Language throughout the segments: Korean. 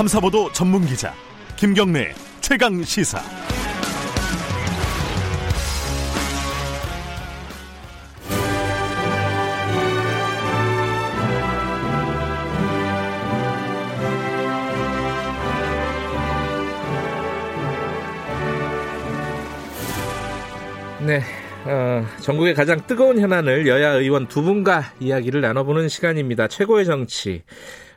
탐사보도 전문 기자 김경래 최강 시사. 네, 어, 전국의 가장 뜨거운 현안을 여야 의원 두 분과 이야기를 나눠보는 시간입니다. 최고의 정치.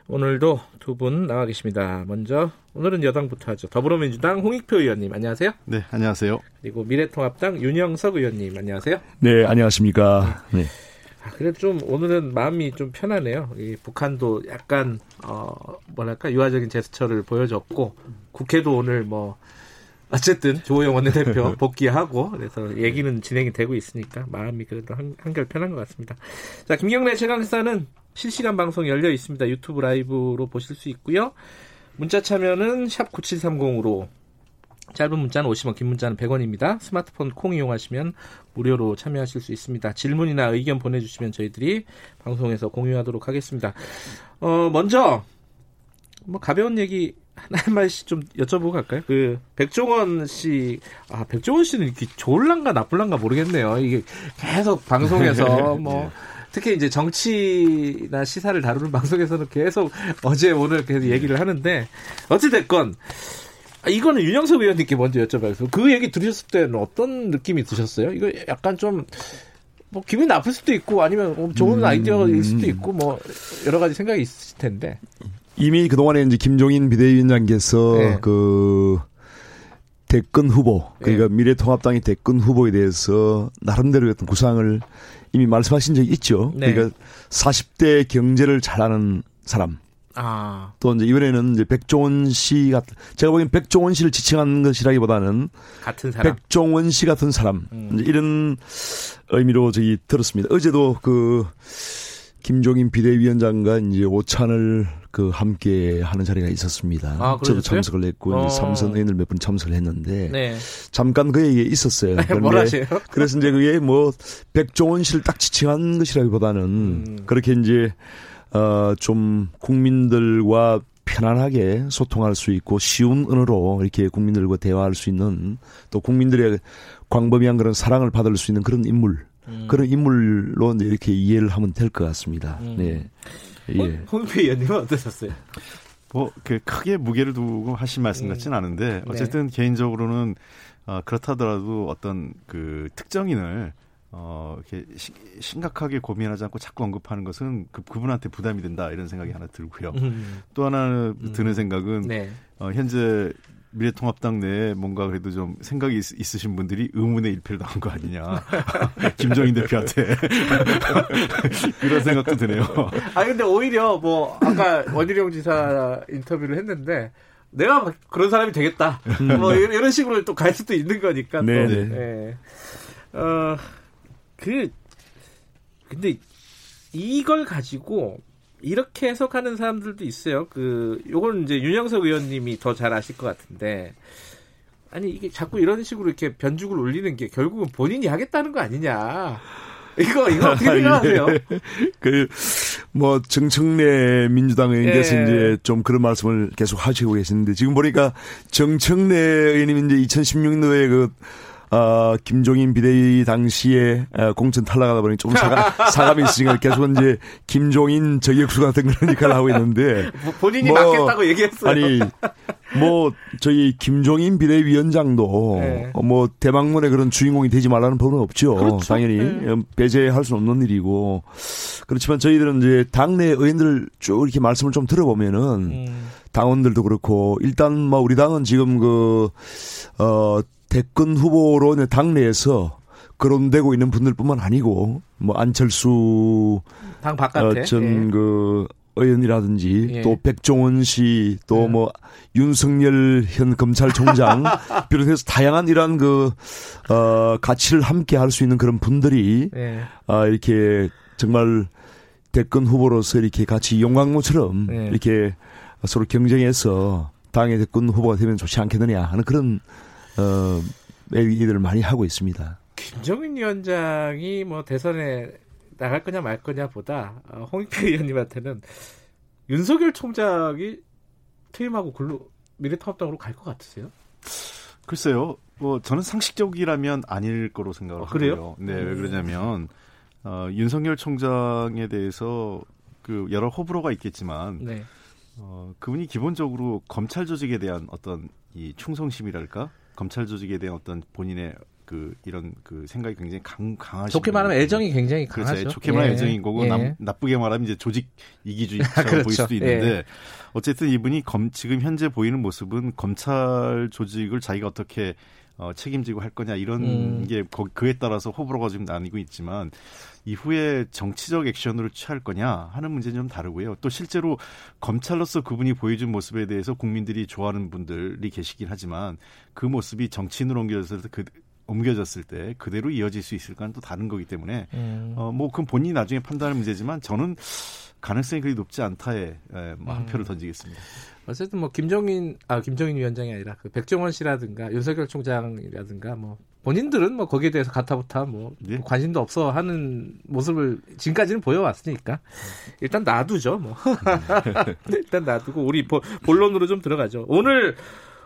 오늘도 두 분 나와 계십니다. 먼저 오늘은 여당부터 하죠. 더불어민주당 홍익표 의원님 안녕하세요. 네, 안녕하세요. 그리고 미래통합당 윤영석 의원님 안녕하세요. 네, 안녕하십니까. 네. 아, 그래도 좀 오늘은 마음이 좀 편하네요. 이 북한도 약간 어 뭐랄까 유화적인 제스처를 보여줬고 국회도 오늘 뭐 어쨌든 조호영 원내대표 복귀하고 그래서 얘기는 진행이 되고 있으니까 마음이 그래도 한, 한결 편한 것 같습니다. 자 김경래 최강사는 실시간 방송 열려 있습니다. 유튜브 라이브로 보실 수 있고요. 문자 참여는 샵 9730으로 짧은 문자는 50원, 긴 문자는 100원입니다. 스마트폰 콩 이용하시면 무료로 참여하실 수 있습니다. 질문이나 의견 보내주시면 저희들이 방송에서 공유하도록 하겠습니다. 어, 먼저, 뭐, 가벼운 얘기 한 말씩 좀 여쭤보고 갈까요? 그, 백종원 씨, 아, 백종원 씨는 이렇게 좋을란가 나쁠란가 모르겠네요. 이게 계속 방송에서 뭐, 특히 이제 정치나 시사를 다루는 방송에서는 계속 어제 오늘 계속 얘기를 하는데, 어찌됐건, 아, 이거는 윤영석 의원님께 먼저 여쭤봐요. 그 얘기 들으셨을 때는 어떤 느낌이 드셨어요? 이거 약간 좀, 뭐, 기분이 나쁠 수도 있고, 아니면 뭐 좋은 음. 아이디어일 수도 있고, 뭐, 여러 가지 생각이 있을 텐데. 이미 그동안에 이제 김종인 비대위원장께서 네. 그 대권 후보, 그러니까 네. 미래통합당의 대권 후보에 대해서 나름대로 어떤 구상을 이미 말씀하신 적이 있죠. 네. 그러니까 40대 경제를 잘하는 사람. 아, 또 이제 이번에는 이제 백종원 씨 같은 제가 보기엔 백종원 씨를 지칭하는 것이라기보다는 같은 사람. 백종원 씨 같은 사람 음. 이런 의미로 저희 들었습니다. 어제도 그 김종인 비대위원장과 이제 오찬을 그 함께 하는 자리가 있었습니다. 아, 저도? 참석을 했고 어. 삼선 의원들 몇분 참석을 했는데 네. 잠깐 그 얘기 있었어요. 뭘 그런데 하세요? 그래서 이제 그게 뭐 백종원 씨를 딱 지칭한 것이라기보다는 음. 그렇게 이제 어좀 국민들과 편안하게 소통할 수 있고 쉬운 언어로 이렇게 국민들과 대화할 수 있는 또 국민들의 광범위한 그런 사랑을 받을 수 있는 그런 인물 음. 그런 인물로 이렇게 이해를 하면 될 것 같습니다. 음. 네. 예. 예. 홍표 의원님은 어떠셨어요? 뭐, 그 크게 무게를 두고 하신 말씀 같지는 않은데, 어쨌든 개인적으로는, 어, 그렇다더라도 어떤 그 특정인을, 어, 이렇게 시- 심각하게 고민하지 않고 자꾸 언급하는 것은 그, 그분한테 부담이 된다, 이런 생각이 하나 들고요. 음. 또 하나 드는 생각은, 네. 어, 현재 미래통합당 내에 뭔가 그래도 좀 생각이 있, 으신 분들이 의문의 일패를 당한 거 아니냐. 김정인 대표한테. 그런 생각도 드네요. 아 근데 오히려 뭐 아까 원희룡 지사 인터뷰를 했는데 내가 막 그런 사람이 되겠다. 뭐 이런, 이런 식으로 또 갈 수도 있는 거니까. 또. 네, 네. 어그 근데 이걸 가지고 이렇게 해석하는 사람들도 있어요. 그 요건 이제 윤영석 의원님이 더 잘 아실 것 같은데. 아니 이게 자꾸 이런 식으로 이렇게 변죽을 올리는 게 결국은 본인이 하겠다는 거 아니냐. 이거 이거 어떻게 생각하세요? 그, 뭐, 정청래 민주당 의원께서 예. 이제 좀 그런 말씀을 계속 하시고 계시는데, 지금 보니까 정청래 의원님 이제 2016년도에 그, 어, 김종인 비대위 당시에 어, 공천 탈락하다 보니 조금 사가, 사감이 있으니까 계속 이제 김종인 저격수 같은 그런 역할을 하고 있는데, 뭐 본인이 뭐, 맞겠다고 얘기했어요. 아니, 뭐, 저희 김종인 비대위원장도 네. 어, 뭐 대망론의 그런 주인공이 되지 말라는 법은 없죠. 그렇죠. 당연히 네. 어, 배제할 수는 없는 일이고. 그렇지만 저희들은 이제 당내 의원들 쭉 이렇게 말씀을 좀 들어보면은 음. 당원들도 그렇고 일단 뭐 우리 당은 지금 그, 어, 대권 후보로 당내에서 거론되고 있는 분들뿐만 아니고 뭐 안철수 당 바깥에. 어, 전그 의원이라든지 예. 또 백종원 씨또 음. 뭐 윤석열 현 검찰총장 비롯해서 다양한 이러한 그 어, 가치를 함께 할 수 있는 그런 분들이 예. 예. 아 이렇게 정말 대권 후보로서 이렇게 같이 용광로처럼 네. 이렇게 서로 경쟁해서 당의 대권 후보가 되면 좋지 않겠느냐 하는 그런 어 얘기들을 많이 하고 있습니다. 김정인 위원장이 뭐 대선에 나갈 거냐 말 거냐보다 어, 홍익표 의원님한테는 윤석열 총장이 퇴임하고 글로 미래통합당으로 갈 것 같으세요? 글쎄요. 뭐 저는 상식적이라면 아닐 거로 생각을 아, 그래요? 하고요. 네, 왜 그러냐면 어, 윤석열 총장에 대해서 그 여러 호불호가 있겠지만 네. 어, 그분이 기본적으로 검찰 조직에 대한 어떤 이 충성심이랄까 검찰 조직에 대한 어떤 본인의 그 이런 그 생각이 굉장히 강, 강하신 좋게 말하면. 애정이 굉장히 강하죠. 그렇죠. 좋게 말하면 예. 애정인 거고 예. 남, 나쁘게 말하면 이제 조직 이기주의처럼 그렇죠. 보일 수도 있는데 예. 어쨌든 이분이 검, 지금 현재 보이는 모습은 검찰 조직을 자기가 어떻게 어, 책임지고 할 거냐 이런 음. 게 거, 그에 따라서 호불호가 좀 나뉘고 있지만 이후에 정치적 액션으로 취할 거냐 하는 문제는 좀 다르고요. 또 실제로 검찰로서 그분이 보여준 모습에 대해서 국민들이 좋아하는 분들이 계시긴 하지만 그 모습이 정치인으로 옮겨졌을 때 그, 옮겨졌을 때 그대로 이어질 수 있을까는 또 다른 거기 때문에 음. 어, 뭐, 그건 본인이 나중에 판단할 문제지만 저는 가능성이 그리 높지 않다에 에, 뭐한 음. 표를 던지겠습니다. 어쨌든 뭐 김정인 아 김정인 위원장이 아니라 그 백종원 씨라든가 윤석열 총장이라든가 뭐 본인들은 뭐 거기에 대해서 가타부타 뭐 예. 관심도 없어 하는 모습을 지금까지는 보여왔으니까 일단 놔두죠 뭐 일단 놔두고 우리 보- 본론으로 좀 들어가죠 오늘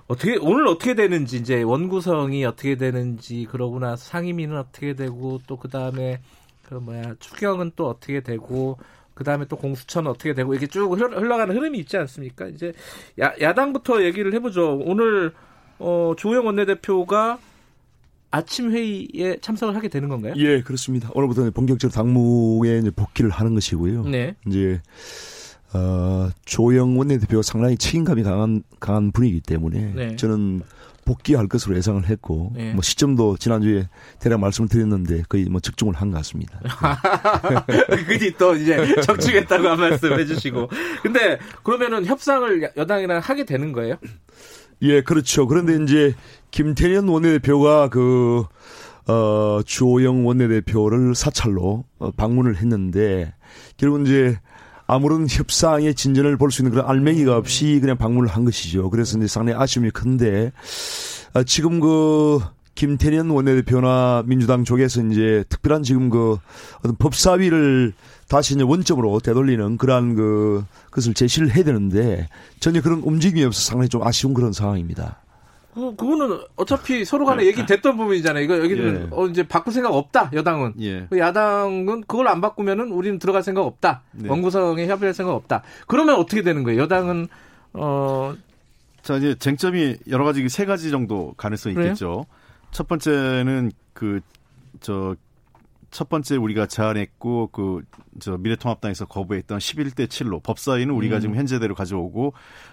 어떻게 오늘 어떻게 되는지 이제 원구성이 어떻게 되는지 그러고 나서 상임위는 어떻게 되고 또 그 다음에 그 뭐야 추경은 또 어떻게 되고 그 다음에 또 공수처는 어떻게 되고 이게 쭉 흘러- 흘러가는 흐름이 있지 않습니까? 이제 야, 야당부터 얘기를 해보죠. 오늘 어, 조영 원내대표가 아침 회의에 참석을 하게 되는 건가요? 예, 그렇습니다. 오늘부터 본격적으로 당무에 복귀를 하는 것이고요. 네. 이제 어, 조영 원내대표가 상당히 책임감이 강한 강한 분이기 때문에 네. 저는 복귀할 것으로 예상을 했고 네. 뭐 시점도 지난주에 대략 말씀을 드렸는데 거의 뭐 적중을 한 것 같습니다. 그니 또 이제 적중했다고 한 말씀 해주시고. 근데 그러면은 협상을 야- 여당이랑 하게 되는 거예요? 예, 그렇죠. 그런데 이제 김태년 원내대표가 그 어, 주호영 원내대표를 사찰로 어, 방문을 했는데 결국 이제 아무런 협상의 진전을 볼 수 있는 그런 알맹이가 없이 그냥 방문을 한 것이죠. 그래서 이제 상당히 아쉬움이 큰데 아, 지금 그 김태년 원내대표나 민주당 쪽에서 이제 특별한 지금 그 어떤 법사위를 다시 이제 원점으로 되돌리는 그러한 그 것을 제시를 해야 되는데 전혀 그런 움직임이 없어 서 상당히 좀 아쉬운 그런 상황입니다. 그, 그거는 어차피 서로 간에 얘기 됐던 부분이잖아요. 이거 여기는 예. 어, 이제 바꿀 생각 없다, 여당은. 예. 그 야당은 그걸 안 바꾸면은 우리는 들어갈 생각 없다. 네. 원구성에 협의할 생각 없다. 그러면 어떻게 되는 거예요? 여당은 어 자, 이제 쟁점이 여러 가지 세 가지 정도 가능성이 그래요? 있겠죠. 첫 번째는 그, 저, 첫 번째 우리가 제안했고 그 저 미래통합당에서 거부했던 11대 7로 법사위는 우리가 음. 지금 현재대로 가져오고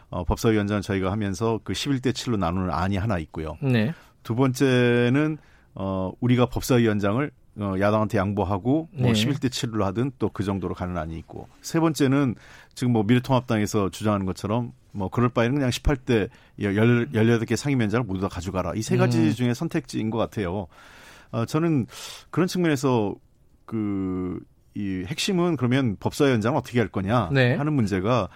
어, 법사위원장 저희가 하면서 그 11대 7로 나누는 안이 하나 있고요. 네. 두 번째는 어 우리가 법사위원장을 어, 야당한테 양보하고 뭐 네. 11대 7로 하든 또 그 정도로 가는 안이 있고 세 번째는 지금 뭐 미래통합당에서 주장하는 것처럼 뭐 그럴 바에는 그냥 18대 18개 상임위원장을 모두 다 가져가라. 이 세 가지 음. 중에 선택지인 것 같아요. 어, 저는 그런 측면에서 그 이 핵심은 그러면 법사위원장을 어떻게 할 거냐 네. 하는 문제가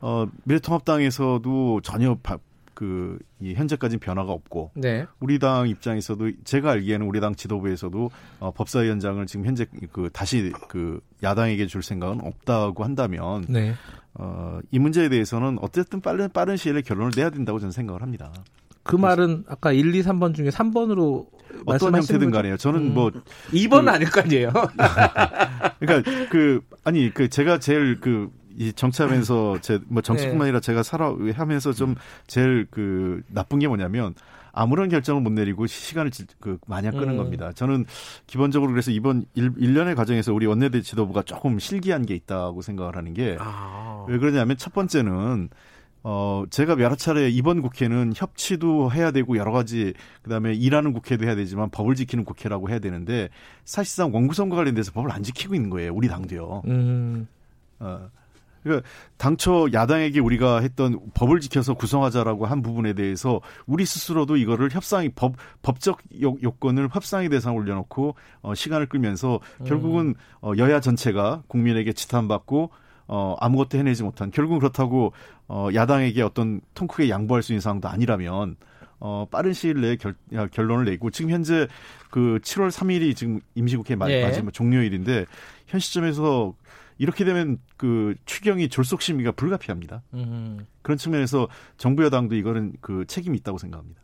어 미래통합당에서도 전혀 바, 그, 이 현재까지 변화가 없고, 네. 우리 당 입장에서도 제가 알기에는 우리 당 지도부에서도 어, 법사위원장을 지금 현재 그 다시 그 야당에게 줄 생각은 없다고 한다면 네. 어, 이 문제에 대해서는 어쨌든 빠른 빠른 시일에 결론을 내야 된다고 저는 생각을 합니다. 그 말은 아까 1, 2, 3번 중에 3번으로 어떤 형태든? 간에요. 저는 음. 뭐 2번은 그- 아닐 거 아니에요. 그러니까 그 아니 그 제가 제일 그 이 정치하면서 제 뭐 정치뿐만 네. 아니라 제가 살아 하면서 좀 제일 그 나쁜 게 뭐냐면 아무런 결정을 못 내리고 시간을 지- 그 마냥 끄는 음. 겁니다. 저는 기본적으로 그래서 이번 일, 일련의 과정에서 우리 원내대 지도부가 조금 실기한 게 있다고 생각을 하는 게왜 아. 그러냐면 첫 번째는 어 제가 여러 차례 이번 국회는 협치도 해야 되고 여러 가지 그다음에 일하는 국회도 해야 되지만 법을 지키는 국회라고 해야 되는데 사실상 원구성과 관련돼서 법을 안 지키고 있는 거예요. 우리 당도요. 음. 어. 그러니까 당초 야당에게 우리가 했던 법을 지켜서 구성하자라고 한 부분에 대해서 우리 스스로도 이거를 협상이 법 법적 요, 요건을 협상의 대상에 올려놓고 어, 시간을 끌면서 결국은 어, 여야 전체가 국민에게 지탄받고 어, 아무것도 해내지 못한 결국은 그렇다고 어, 야당에게 어떤 통 크게 양보할 수 있는 상황도 아니라면 어, 빠른 시일 내에 결, 야, 결론을 내고 지금 현재 그 7월 3일이 지금 임시국회 마, 예. 마지막 종료일인데 현 시점에서 이렇게 되면 그 추경이 졸속 심의가 불가피합니다. 음. 그런 측면에서 정부 여당도 이거는 그 책임이 있다고 생각합니다.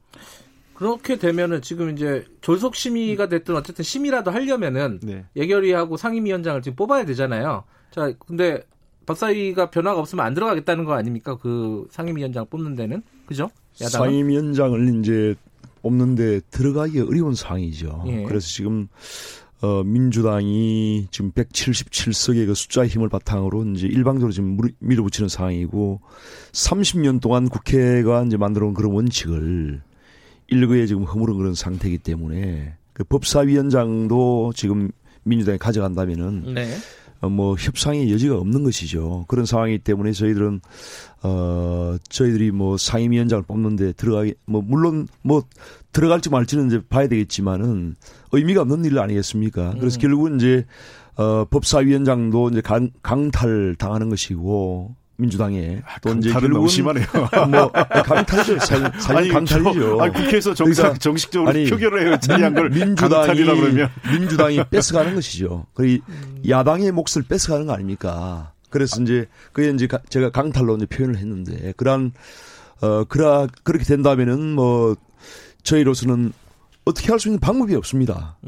그렇게 되면은 지금 이제 졸속 심의가 됐든 어쨌든 심의라도 하려면은 네. 예결위하고 상임위원장을 지금 뽑아야 되잖아요. 자, 근데 법사위가 변화가 없으면 안 들어가겠다는 거 아닙니까? 그 상임위원장 뽑는 데는 그죠? 야당은? 상임위원장을 이제 뽑는데 들어가기 어려운 상황이죠. 예. 그래서 지금 어, 민주당이 지금 177석의 그 숫자 힘을 바탕으로 이제 일방적으로 지금 밀어붙이는 상황이고 30년 동안 국회가 이제 만들어 온 그런 원칙을 일거에 지금 허물은 그런 상태이기 때문에 그 법사위원장도 지금 민주당이 가져간다면은 네. 어, 뭐 협상의 여지가 없는 것이죠. 그런 상황이기 때문에 저희들은 어 저희들이 뭐 상임위원장을 뽑는데 들어가기 뭐 물론 뭐 들어갈지 말지는 이제 봐야 되겠지만은 의미가 없는 일 아니겠습니까? 그래서 음. 결국은 이제 어 법사위원장도 이제 강, 강탈 당하는 것이고 민주당에 아, 또 이제 결국은 심하네요. 뭐 강탈이죠. 사실, 사실 강탈이죠. 저, 아니, 국회에서 정상, 그러니까, 정식적으로 아니, 표결을 해요. 처리한 걸 민주당이 그러면 민주당이 뺏어가는 것이죠. 그 야당의 몫을 뺏어가는 거 아닙니까? 그래서 아. 이제 그게 이제 제가 강탈로 이제 표현을 했는데 그러한 어 그라 그렇게 된다면은 뭐 저희로서는 어떻게 할 수 있는 방법이 없습니다.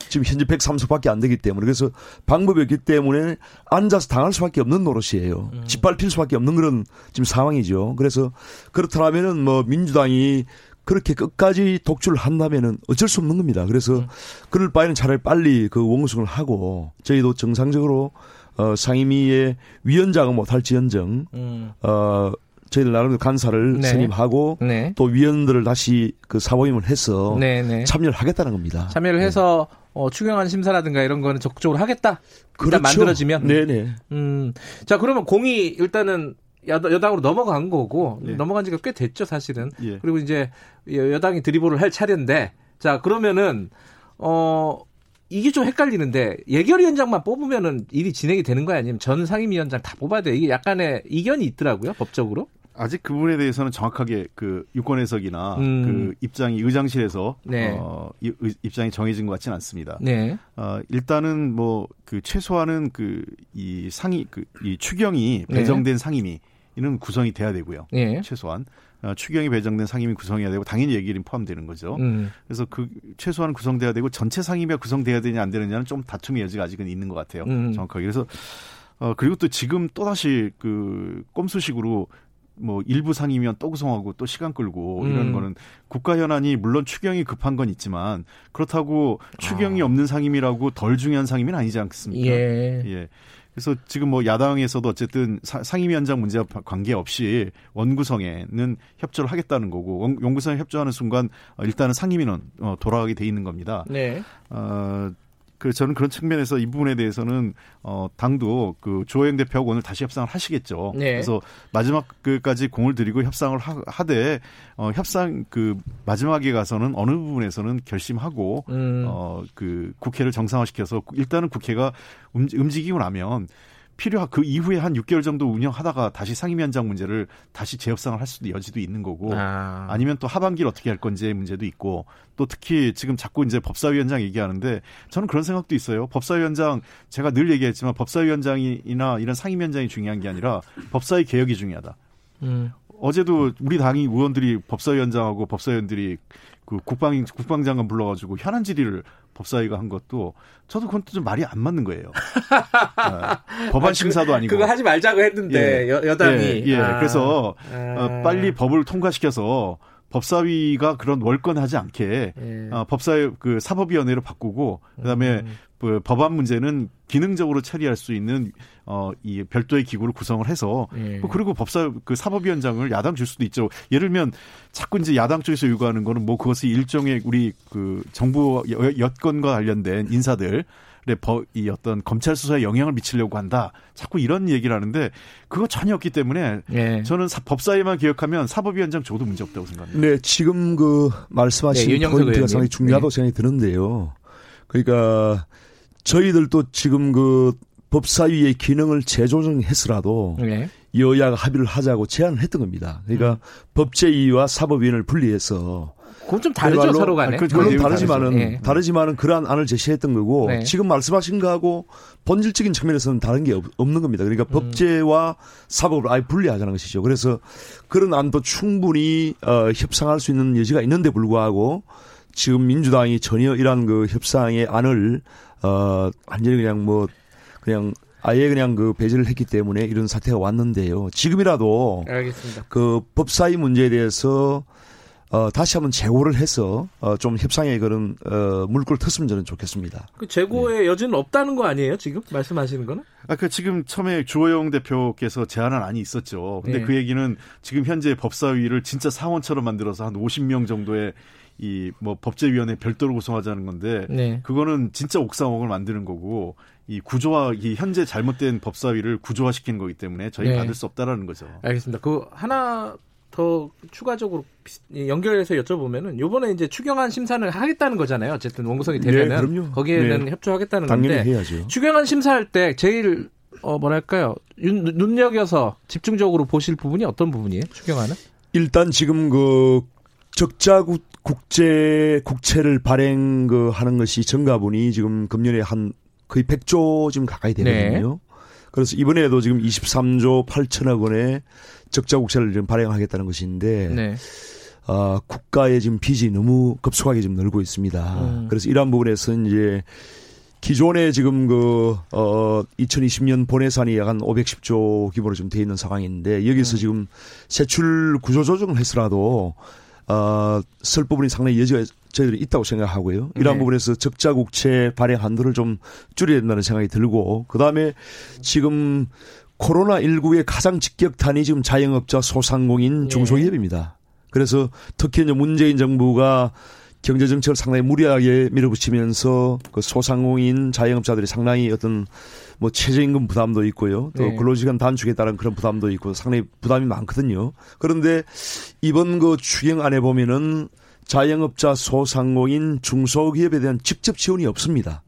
음. 지금 현재 103석밖에 안 되기 때문에 그래서 방법이 없기 때문에 앉아서 당할 수밖에 없는 노릇이에요. 음. 짓밟힐 수밖에 없는 그런 지금 상황이죠. 그래서 그렇다면은 뭐 민주당이 그렇게 끝까지 독주를 한다면은 어쩔 수 없는 겁니다. 그래서 음. 그럴 바에는 차라리 빨리 그 원구성을 하고 저희도 정상적으로 어 상임위의 위원장은 못할지언정 음. 어 저희들 나름대로 간사를 네. 선임하고 네. 또 위원들을 다시 그 사모임을 해서 네, 네. 참여를 하겠다는 겁니다. 참여를 해서 어, 추경안 심사라든가 이런 거는 적극적으로 하겠다. 그렇죠. 일단 만들어지면. 네네. 음. 자 그러면 공이 일단은 여당으로 넘어간 거고 네. 넘어간 지가 꽤 됐죠 사실은. 예. 그리고 이제 여당이 드리블을 할 차례인데 자 그러면은 어 이게 좀 헷갈리는데 예결위원장만 뽑으면은 일이 진행이 되는 거야 아니면 전 상임위원장 다 뽑아야 돼 이게 약간의 이견이 있더라고요 법적으로. 아직 그 부분에 대해서는 정확하게 그 유권 해석이나 음. 그 입장이 의장실에서 네. 어, 입장이 정해진 것 같지는 않습니다. 네. 어, 일단은 뭐 그 최소한은 그 이 상위 그이 추경이 네. 배정된 네. 상임위 이는 구성이 돼야 되고요. 네. 최소한 어, 추경이 배정된 상임위 구성해야 되고 당연히 얘기는 포함되는 거죠. 음. 그래서 그 최소한 구성돼야 되고 전체 상임위가 구성돼야 되냐 안 되느냐는 좀 다툼의 여지가 아직은 있는 것 같아요. 음. 정확하게 그래서 어 그리고 또 지금 또 다시 그 꼼수식으로 뭐 일부 상이면 또 구성하고 또 시간 끌고 이런 음. 거는 국가 현안이 물론 추경이 급한 건 있지만 그렇다고 추경이 아. 없는 상임이라고 덜 중요한 상임은 아니지 않겠습니까? 예. 예. 그래서 지금 뭐 야당에서도 어쨌든 상임위원장 문제와 관계없이 원구성에는 협조를 하겠다는 거고 원구성에 협조하는 순간 일단은 상임위는 어, 돌아가게 돼 있는 겁니다. 네. 어, 그 저는 그런 측면에서 이 부분에 대해서는 어 당도 그 조영 대표하고 오늘 다시 협상을 하시겠죠. 네. 그래서 마지막 그까지 공을 들이고 협상을 하, 되 어 협상 그 마지막에 가서는 어느 부분에서는 결심하고 음. 어그 국회를 정상화시켜서 일단은 국회가 움직이고 나면 필요한 그 이후에 한 6개월 정도 운영하다가 다시 상임위원장 문제를 다시 재협상을 할 수도 여지도 있는 거고 아. 니면또 하반기를 어떻게 할 건지의 문제도 있고 또 특히 지금 자꾸 이제 법사위원장 얘기하는데 저는 그런 생각도 있어요. 법사위원장 제가 늘 얘기했지만 법사위원장이나 이런 상임위원장이 중요한 게 아니라 법사위 개혁이 중요하다. 음. 어제도 우리 당이 의원들이 법사위원장하고 법사위원들이 그 국방 국방장관 불러가지고 현안 질의를 법사위가 한 것도 저도 그건 좀 말이 안 맞는 거예요. 네. 법안 아, 심사도 아니고 그거 하지 말자고 했는데 예. 여, 당이 예, 예. 아. 그래서 아. 어, 빨리 법을 통과시켜서 법사위가 그런 월권하지 않게 예. 어, 법사위 그 사법위원회로 바꾸고 그다음에 음. 그 법안 문제는 기능적으로 처리할 수 있는 어이 별도의 기구를 구성을 해서 예. 뭐 그리고 법사 그 사법위원장을 야당 줄 수도 있죠. 예를 들면 자꾸 이제 야당 쪽에서 요구하는 거는 뭐 그것이 일종의 우리 그 정부 여건과 관련된 인사들 이 어떤 검찰 수사에 영향을 미치려고 한다. 자꾸 이런 얘기를 하는데 그거 전혀 없기 때문에 예. 저는 사, 법사위만 기억하면 사법위원장 줘도 문제 없다고 생각합니다. 네, 지금 그 말씀하신 네, 포인트가 상당히 중요하다고 네. 생각이 드는데요. 그러니까 저희들도 지금 그 법사위의 기능을 재조정했으라도 네. 여야가 합의를 하자고 제안을 했던 겁니다. 그러니까 음. 법제위와 사법위원을 분리해서 그건 좀 다르죠 그야말로- 서로 간에. 아, 그- 물론 내용이 다르지만은. 예. 다르지만은 그러한 안을 제시했던 거고 네. 지금 말씀하신 거하고 본질적인 측면에서는 다른 게 없, 는 겁니다. 그러니까 음. 법제와 사법을 아예 분리하자는 것이죠. 그래서 그런 안도 충분히 어, 협상할 수 있는 여지가 있는데 불구하고 지금 민주당이 전혀 이러한 그 협상의 안을 어 완전히 그냥 뭐 그냥 아예 그냥 그 배제를 했기 때문에 이런 사태가 왔는데요. 지금이라도 알겠습니다. 그 법사위 문제에 대해서 어, 다시 한번 재고를 해서 어, 좀 협상에 그런 어, 물꼬를 텄으면 저는 좋겠습니다. 그 재고의 여지는 없다는 거 아니에요 지금 말씀하시는 거는? 아까 지금 처음에 주호영 대표께서 제안한 안이 있었죠. 근데 네. 그 얘기는 지금 현재 법사위를 진짜 상원처럼 만들어서 한 50명 정도의 이 뭐 법제위원회 별도로 구성하자는 건데 네. 그거는 진짜 옥상옥을 만드는 거고 이 구조화 이 현재 잘못된 법사위를 구조화시키는 거기 때문에 저희 네. 받을 수 없다라는 거죠. 알겠습니다. 그 하나 더 추가적으로 연결해서 여쭤보면은 요번에 이제 추경안 심사를 하겠다는 거잖아요. 어쨌든 원구성이 되면은 네, 그럼요. 거기에는 네. 협조하겠다는 당연히 건데 해야죠. 추경안 심사할 때 제일 어 뭐랄까요 윤, 눈여겨서 집중적으로 보실 부분이 어떤 부분이에요? 추경안은? 일단 지금 그 적자 국- 국제 국채를 발행 그 하는 것이 정가분이 지금 금년에 한 거의 100조 지금 가까이 되거든요. 그래서 이번에도 지금 23조 8천억 원의 적자 국채를 지금 발행하겠다는 것인데 네. 아, 국가의 지금 빚이 너무 급속하게 지금 늘고 있습니다. 음. 그래서 이러한 부분에서 이제 기존에 지금 그, 어, 2020년 본예산이 약 한 510조 규모로 좀돼 있는 상황인데 여기서 지금 세출 구조 조정을 했으라도 어, 쓸 부분이 상당히 여지가 저희들이 있다고 생각하고요. 이러한 네. 부분에서 적자 국채 발행 한도를 좀 줄여야 된다는 생각이 들고 그다음에 지금 코로나19의 가장 직격탄이 지금 자영업자 소상공인 네. 중소기업입니다. 그래서 특히 이제 문재인 정부가 경제 정책을 상당히 무리하게 밀어붙이면서 그 소상공인 자영업자들이 상당히 어떤 뭐 최저임금 부담도 있고요. 또 네. 근로시간 단축에 따른 그런 부담도 있고 상당히 부담이 많거든요. 그런데 이번 그 추경안에 보면은 자영업자 소상공인 중소기업에 대한 직접 지원이 없습니다.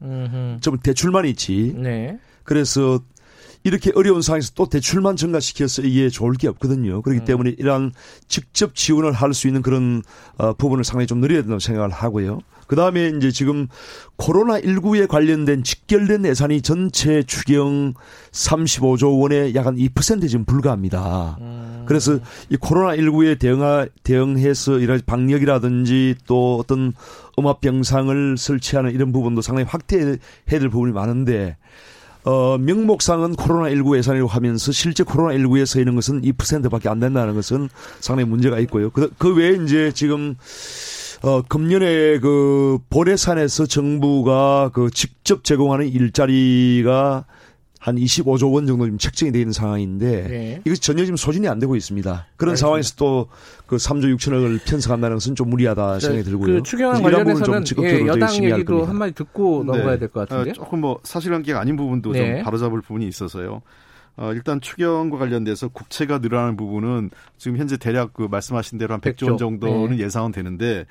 좀 대출만 있지. 네. 그래서 이렇게 어려운 상황에서 또 대출만 증가시켜서 이게 좋을 게 없거든요. 그렇기 음. 때문에 이러한 직접 지원을 할 수 있는 그런 어, 부분을 상당히 좀 늘려야 된다고 생각을 하고요. 그 다음에 이제 지금 코로나19에 관련된 직결된 예산이 전체 추경 35조 원의 약 한 2% 지금 불과합니다. 음. 그래서 이 코로나19에 대응하, 대응해서 이런 방역이라든지 또 어떤 음압병상을 설치하는 이런 부분도 상당히 확대해야 될 부분이 많은데 어, 명목상은 코로나19 예산이라고 하면서 실제 코로나19에 서 있는 것은 2%밖에 안 된다는 것은 상당히 문제가 있고요. 그, 그 외에 이제 지금 어, 금년에 그 보례산에서 정부가 그 직접 제공하는 일자리가 한 25조 원 정도 지금 책정이 되어 있는 상황인데 네. 이것이 전혀 지금 소진이 안 되고 있습니다. 그런 알겠습니다. 상황에서 또 그 3조 6천억을 편성한다는 것은 좀 무리하다 생각이 들고요. 그 추경안 관련해서는 예, 여당 얘기도 겁니다. 한마디 듣고 넘어가야 될것 어, 같은데요. 조금 뭐 사실관계가 아닌 부분도 네. 좀 바로잡을 부분이 있어서요. 어, 일단 추경과 관련돼서 국채가 늘어나는 부분은 지금 현재 대략 그 말씀하신 대로 한 100조 100조. 원 정도는 네. 예상은 되는데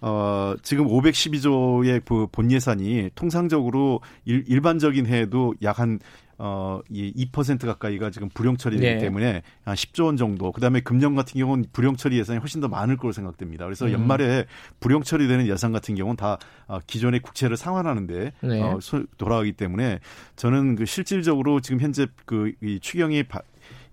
어, 지금 512조의 그 본 예산이 통상적으로 일, 일반적인 해에도 약 한 어, 이 2% 가까이가 지금 불용 처리되기 네. 때문에 한 10조 원 정도. 그다음에 금년 같은 경우는 불용 처리 예산이 훨씬 더 많을 거로 생각됩니다. 그래서 음. 연말에 불용 처리되는 예산 같은 경우는 다 어, 기존의 국채를 상환하는데 네. 어, 소- 돌아가기 때문에 저는 그 실질적으로 지금 현재 그이 추경이 바,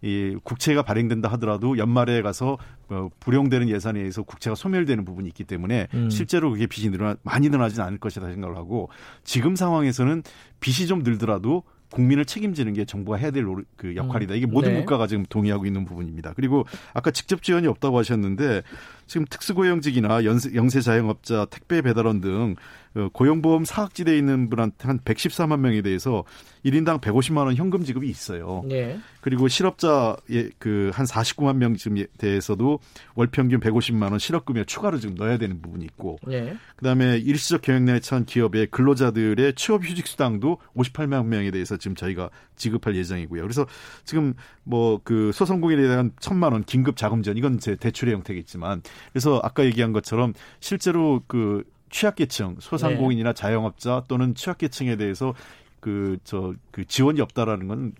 이 국채가 발행된다 하더라도 연말에 가서 어, 불용되는 예산에 의해서 국채가 소멸되는 부분이 있기 때문에 음. 실제로 그게 빚이 늘어나 많이 늘어나지는 않을 것이다 생각을 하고 지금 상황에서는 빚이 좀 늘더라도 국민을 책임지는 게 정부가 해야 될 그 역할이다. 이게 모든 네. 국가가 지금 동의하고 있는 부분입니다. 그리고 아까 직접 지원이 없다고 하셨는데 지금 특수고용직이나 연세, 영세 자영업자, 택배 배달원 등 어, 고용보험 사각지대에 있는 분한테 한 114만 명에 대해서 1인당 150만 원 현금 지급이 있어요. 예. 그리고 실업자의 그한 49만 명쯤에 대해서도 월 평균 150만 원 실업금에 추가로 지금 넣어야 되는 부분이 있고 예. 그다음에 일시적 경영난에 처한 기업의 근로자들의 취업 휴직 수당도 58만 명에 대해서 지금 저희가 지급할 예정이고요. 그래서 지금 뭐 그 소상공인에 대한 천만 원 긴급 자금 지원 이건 제 대출의 형태겠지만 그래서 아까 얘기한 것처럼 실제로 그 취약계층 소상공인이나 자영업자 또는 취약계층에 대해서 그저그 지원이 없다라는 건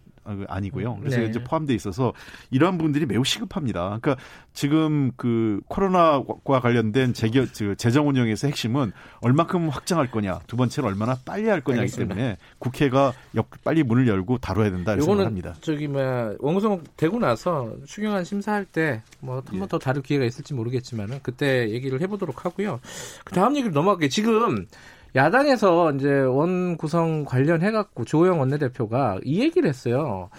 아니고요. 그래서 네. 이제 포함돼 있어서 이러한 부분들이 매우 시급합니다. 그러니까 지금 그 코로나와 관련된 재겨, 재정 운영에서 핵심은 얼마큼 확장할 거냐, 두 번째는 얼마나 빨리 할 거냐이기. 때문에 국회가 역, 빨리 문을 열고 다뤄야 된다 이렇게 생각합니다. 저기 뭐야 원구성 되고 나서 추경안 심사할 때 뭐 한번 예. 더 다룰 기회가 있을지 모르겠지만은 그때 얘기를 해보도록 하고요. 그 다음 얘기를 넘어갈게요. 지금 야당에서 이제 원 구성 관련해 갖고 조호영 원내대표가 이 얘기를 했어요.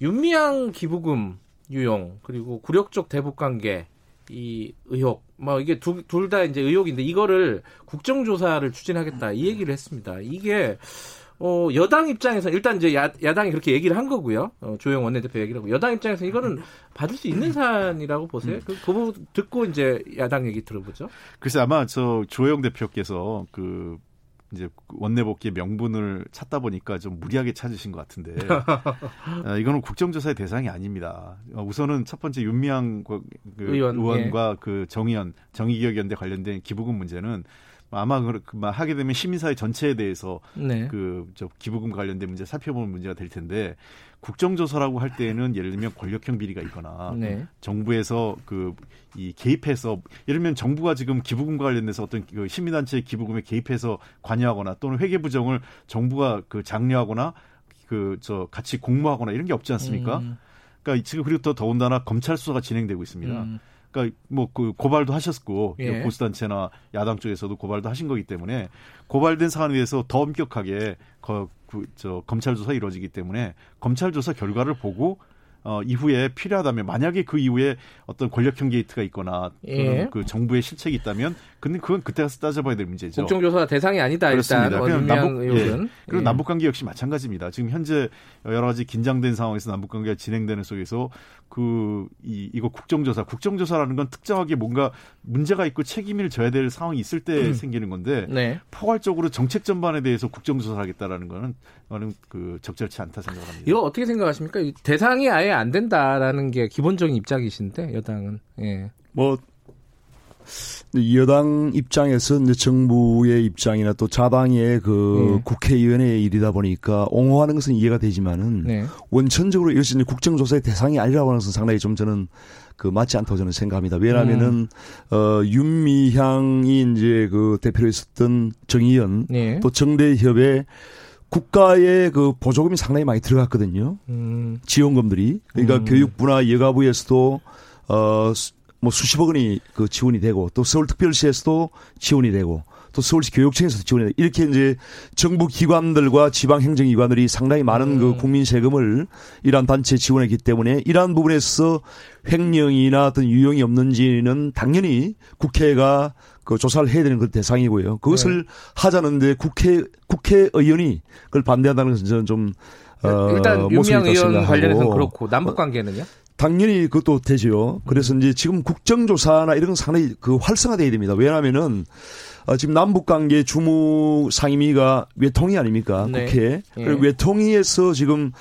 윤미향 기부금 유용 그리고 굴욕적 대북 관계 이 의혹 뭐 이게 둘 다 이제 의혹인데 이거를 국정조사를 추진하겠다 이 얘기를 했습니다. 이게 어, 여당 입장에서 일단 이제 야, 야당이 그렇게 얘기를 한 거고요. 어, 조영 원내대표 얘기를 하고 여당 입장에서 이거는 받을 수 있는 사안이라고 보세요. 그, 그 부분 듣고 이제 야당 얘기 들어보죠. 글쎄 아마 저 조영 대표께서 그 이제 원내 복귀 명분을 찾다 보니까 좀 무리하게 찾으신 것 같은데 아, 이거는 국정조사의 대상이 아닙니다. 어, 우선은 첫 번째 윤미향 그 의원, 의원과 그 정의연 정의기억연대 관련된 기부금 문제는 아마 그 하게 되면 시민사회 전체에 대해서 네. 그저 기부금 관련된 문제 살펴보는 문제가 될 텐데 국정조사라고 할 때에는 예를 들면 권력형 비리가 있거나 네. 정부에서 그 이 개입해서 예를 들면 정부가 지금 기부금과 관련돼서 어떤 그 시민단체 기부금에 개입해서 관여하거나 또는 회계 부정을 정부가 그 장려하거나 그 저 같이 공모하거나 이런 게 없지 않습니까? 음, 그러니까 지금 그리고 또 더군다나 검찰 수사가 진행되고 있습니다. 음. 그러니까 뭐 그 고발도 하셨고 예. 보수 단체나 야당 쪽에서도 고발도 하신 거기 때문에 고발된 사안에 대해서 더 엄격하게 거, 그, 저 검찰 조사 이루어지기 때문에 검찰 조사 결과를 보고 어, 이후에 필요하다면 만약에 그 이후에 어떤 권력형 게이트가 있거나 예. 그 정부의 실책이 있다면 근데 그건 그때 가서 따져봐야 될 문제죠. 국정조사 대상이 아니다 그렇습니다. 일단 남북- 의혹은 예. 그리고 예. 남북 관계 역시 마찬가지입니다. 지금 현재 여러 가지 긴장된 상황에서 남북 관계가 진행되는 속에서 그 이 이거 국정조사, 국정조사라는 건 특정하게 뭔가 문제가 있고 책임을 져야 될 상황이 있을 때 생기는 건데 네. 포괄적으로 정책 전반에 대해서 국정조사를 하겠다라는 거는 저는 그 적절치 않다 생각합니다. 이거 어떻게 생각하십니까? 이 대상이 아예 안 된다라는 게 기본적인 입장이신데 여당은 예. 뭐 여당 입장에서 이제 정부의 입장이나 또 자당의 그 예. 국회의원의 일이다 보니까 옹호하는 것은 이해가 되지만은 네. 원천적으로 이것이 이제 국정조사의 대상이 아니라고 하는 것은 상당히 좀 저는 그 맞지 않다고 저는 생각합니다. 왜냐하면은 음. 어 윤미향이 이제 그 대표로 있었던 정의연 네. 또 정대협에 국가의 그 보조금이 상당히 많이 들어갔거든요. 음. 지원금들이 그러니까 음. 교육부나 여가부에서도 어 뭐 수십억 원이 그 지원이 되고 또 서울특별시에서도 지원이 되고 또 서울시 교육청에서도 지원이 되고 이렇게 이제 정부 기관들과 지방 행정기관들이 상당히 많은 음. 그 국민 세금을 이러한 단체에 지원했기 때문에 이러한 부분에서 횡령이나 어떤 유용이 없는지는 당연히 국회가 그 조사를 해야 되는 그 대상이고요. 그것을 네. 하자는데 국회 국회의원이 그걸 반대한다는 것은 저는 좀 어, 일단 있다고 의원. 관련해서는 그렇고 남북 관계는요? 당연히 그것도 되죠. 그래서 이제 지금 국정조사나 이런 건 상당히 그 활성화돼야 됩니다. 왜냐하면은 어, 지금 남북 관계 주무 상임위가 외통위 아닙니까? 네. 국회. 예. 그리고 외통위에서 지금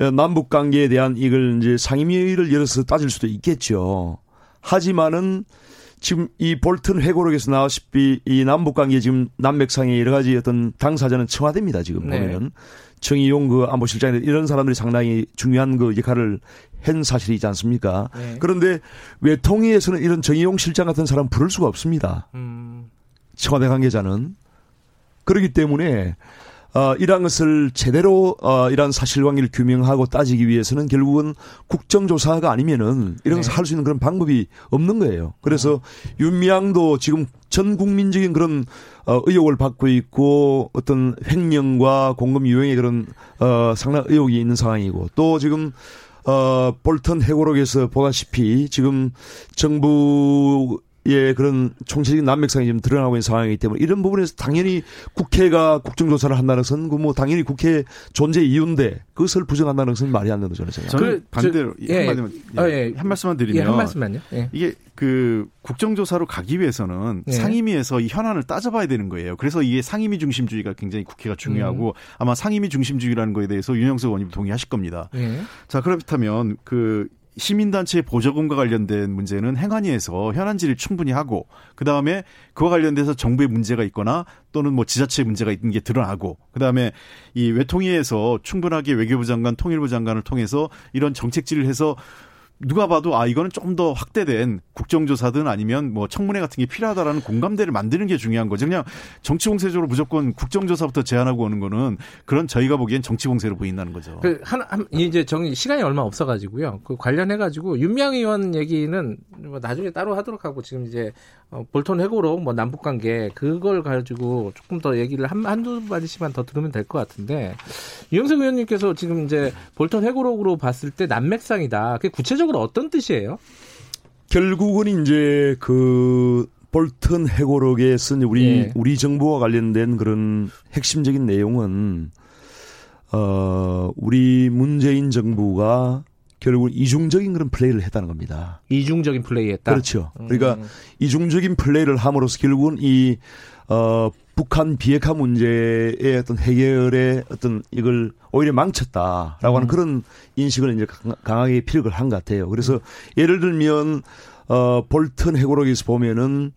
어, 남북 관계에 대한 이걸 이제 상임위를 열어서 따질 수도 있겠죠. 하지만은 지금 이 볼튼 회고록에서 나왔시피 이 남북관계 지금 남맥상의 여러 가지 어떤 당사자는 청와대입니다. 지금 네. 보면은 정의용 그 안보실장이 이런 사람들이 상당히 중요한 그 역할을 한 사실이지 않습니까? 네. 그런데 외통위에서는 이런 정의용 실장 같은 사람 부를 수가 없습니다. 음. 청와대 관계자는 그렇기 때문에 어, 이러한 것을 제대로 어, 이러한 사실관계를 규명하고 따지기 위해서는 결국은 국정조사가 아니면은 이런 것을 네. 할수 있는 그런 방법이 없는 거예요. 그래서 윤미향도 지금 전 국민적인 그런 어, 의혹을 받고 있고 어떤 횡령과 공금 유용의 그런 어, 상당 의혹이 있는 상황이고 또 지금 어, 볼턴 해고록에서 보다시피 지금 정부 의 그런 총체적인 난맥상이 지금 드러나고 있는 상황이기 때문에 이런 부분에서 당연히 국회가 국정조사를 한다는 것은 그뭐 당연히 국회 존재 이유인데 그것을 부정한다는 것은 말이 안 된다고 저는 생각합니다. 저는 그, 반대로 저- 예, 한마디만 예. 아, 예. 한 말씀만 예, 드리면 한 말씀만요. 예. 이게 그 국정조사로 가기 위해서는 네. 상임위에서 이 현안을 따져봐야 되는 거예요. 그래서 이게 상임위 중심주의가 굉장히 국회가 중요하고 음. 아마 상임위 중심주의라는 거에 대해서 윤영석 의원님 동의하실 겁니다. 예. 자 그렇다면 그 시민단체 보조금과 관련된 문제는 행안위에서 현안 질의 충분히 하고 그 다음에 그와 관련돼서 정부의 문제가 있거나 또는 뭐 지자체 문제가 있는 게 드러나고 그 다음에 이 외통위에서 충분하게 외교부 장관, 통일부 장관을 통해서 이런 정책 질의를 해서 누가 봐도 아 이거는 좀 더 확대된 국정조사든 아니면 뭐 청문회 같은 게 필요하다라는 공감대를 만드는 게 중요한 거죠. 그냥 정치 공세적으로 무조건 국정조사부터 제안하고 오는 거는 그런 저희가 보기엔 정치 공세로 보인다는 거죠. 그 하나 한, 이제 정 시간이 얼마 없어 가지고요. 그 관련해 가지고 윤미향 의원 얘기는 뭐 나중에 따로 하도록 하고 지금 이제 어, 볼턴 해고로 뭐 남북 관계 그걸 가지고 조금 더 얘기를 한 한두 마디씩만 더 들으면 될 것 같은데 유영석 의원님께서 지금 이제 볼턴 해고록으로 봤을 때 난맥상이다. 그게 구체적으로 어떤 뜻이에요? 결국은 이제 그 볼턴 해고록에 쓴 우리 예. 우리 정부와 관련된 그런 핵심적인 내용은 어 우리 문재인 정부가 결국 이중적인 그런 플레이를 했다는 겁니다. 이중적인 플레이했다. 그렇죠. 그러니까 음. 이중적인 플레이를 함으로써 결국은 이 어, 북한 비핵화 문제의 어떤 해결의 어떤 이걸 오히려 망쳤다라고 하는 음. 그런 인식을 이제 강하게 피력을 한 것 같아요. 그래서 예를 들면 어 볼턴 해고록에서 보면은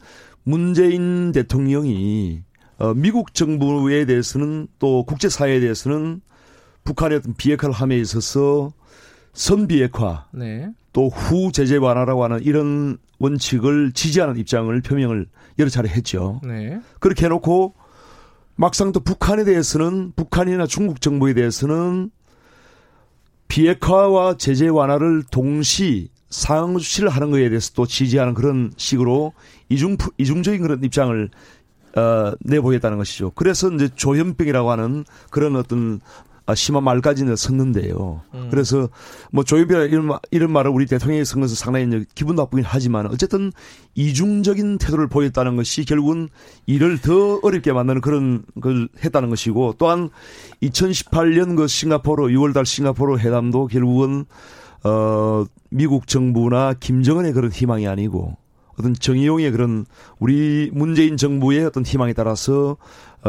문재인 대통령이 어 미국 정부에 대해서는 또 국제 사회에 대해서는 북한의 어떤 비핵화를 함에 있어서 선비핵화 네. 또 후 제재 완화라고 하는 이런 원칙을 지지하는 입장을 표명을 여러 차례 했죠. 네. 그렇게 해놓고 막상 또 북한에 대해서는 북한이나 중국 정부에 대해서는 비핵화와 제재 완화를 동시 상응 조치를 하는 것에 대해서 또 지지하는 그런 식으로 이중 이중적인 그런 입장을 어, 내보겠다는 것이죠. 그래서 이제 조현병이라고 하는 그런 어떤 아, 심한 말까지는 섰는데요. 음. 그래서 뭐 조이비라 이런, 이런 말을 우리 대통령이 쓴 것은 상당히 기분 나쁘긴 하지만 어쨌든 이중적인 태도를 보였다는 것이 결국은 일을 더 어렵게 만드는 그런 걸 했다는 것이고 또한 2018년 그 싱가포르 6월달 싱가포르 회담도 결국은 어 미국 정부나 김정은의 그런 희망이 아니고 어떤 정의용의 그런 우리 문재인 정부의 어떤 희망에 따라서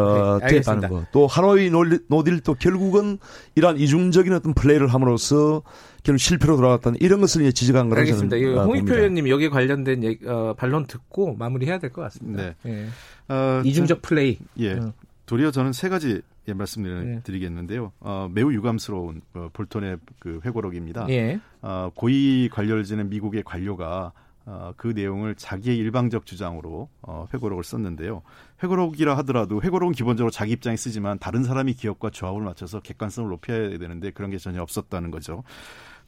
어, 네, 됐다는 거. 또 하노이 노딜도 결국은 이러한 이중적인 어떤 플레이를 함으로써 결국 실패로 돌아갔다는 이런 것을 이제 지적한 거라고 알겠습니다. 저는, 어, 홍익표 의원님 여기에 관련된 얘기, 어, 반론 듣고 마무리해야 될 것 같습니다. 네. 예. 어, 이중적 플레이. 예. 어. 도리어 저는 세 가지 예, 말씀드리겠는데요. 예. 어, 매우 유감스러운 어, 볼턴의 그 회고록입니다. 예. 어, 고위 관료를 지낸 미국의 관료가 어, 그 내용을 자기의 일방적 주장으로 어, 회고록을 썼는데요. 회고록이라 하더라도 회고록은 기본적으로 자기 입장에 쓰지만 다른 사람이 기업과 조합을 맞춰서 객관성을 높여야 되는데 그런 게 전혀 없었다는 거죠.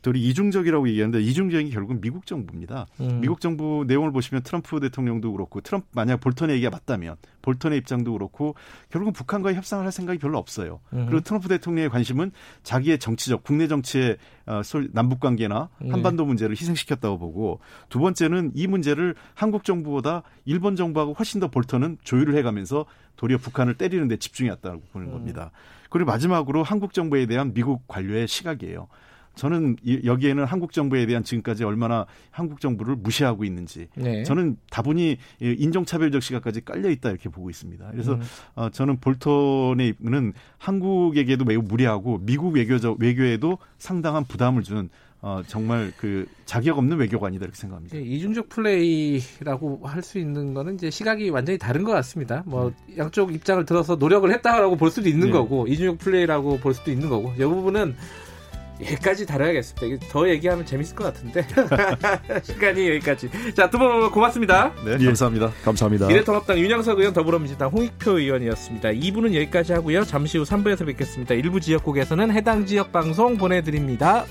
또 우리 이중적이라고 얘기하는데 이중적인 결국은 미국 정부입니다. 음. 미국 정부 내용을 보시면 트럼프 대통령도 그렇고 트럼프 만약 볼턴의 얘기가 맞다면 볼턴의 입장도 그렇고 결국은 북한과의 협상을 할 생각이 별로 없어요. 음. 그리고 트럼프 대통령의 관심은 자기의 정치적 국내 정치의 어, 남북 관계나 예. 한반도 문제를 희생시켰다고 보고 두 번째는 이 문제를 한국 정부보다 일본 정부하고 훨씬 더 볼턴은 조율을 해가면서 도리어 북한을 때리는 데 집중했다고 보는 음. 겁니다. 그리고 마지막으로 한국 정부에 대한 미국 관료의 시각이에요. 저는 여기에는 한국 정부에 대한 지금까지 얼마나 한국 정부를 무시하고 있는지 네. 저는 다분히 인종차별적 시각까지 깔려 있다 이렇게 보고 있습니다. 그래서 음. 어, 저는 볼턴의 입는 한국에게도 매우 무리하고 미국 외교적 외교에도 상당한 부담을 주는 어, 정말 그 자격 없는 외교관이다 이렇게 생각합니다. 예, 이중적 플레이라고 할 수 있는 거는 이제 시각이 완전히 다른 것 같습니다. 뭐 네. 양쪽 입장을 들어서 노력을 했다라고 볼 수도 있는 네. 거고 이중적 플레이라고 볼 수도 있는 거고 이 부분은 여기까지 다뤄야겠습니다. 더 얘기하면 재밌을 것 같은데 시간이 여기까지. 자, 두 분 고맙습니다. 네, 예, 감사합니다. 감사합니다. 미래통합당 윤영석 의원 더불어민주당 홍익표 의원이었습니다. 2부는 여기까지 하고요. 잠시 후 3부에서 뵙겠습니다. 일부 지역국에서는 해당 지역 방송 보내드립니다.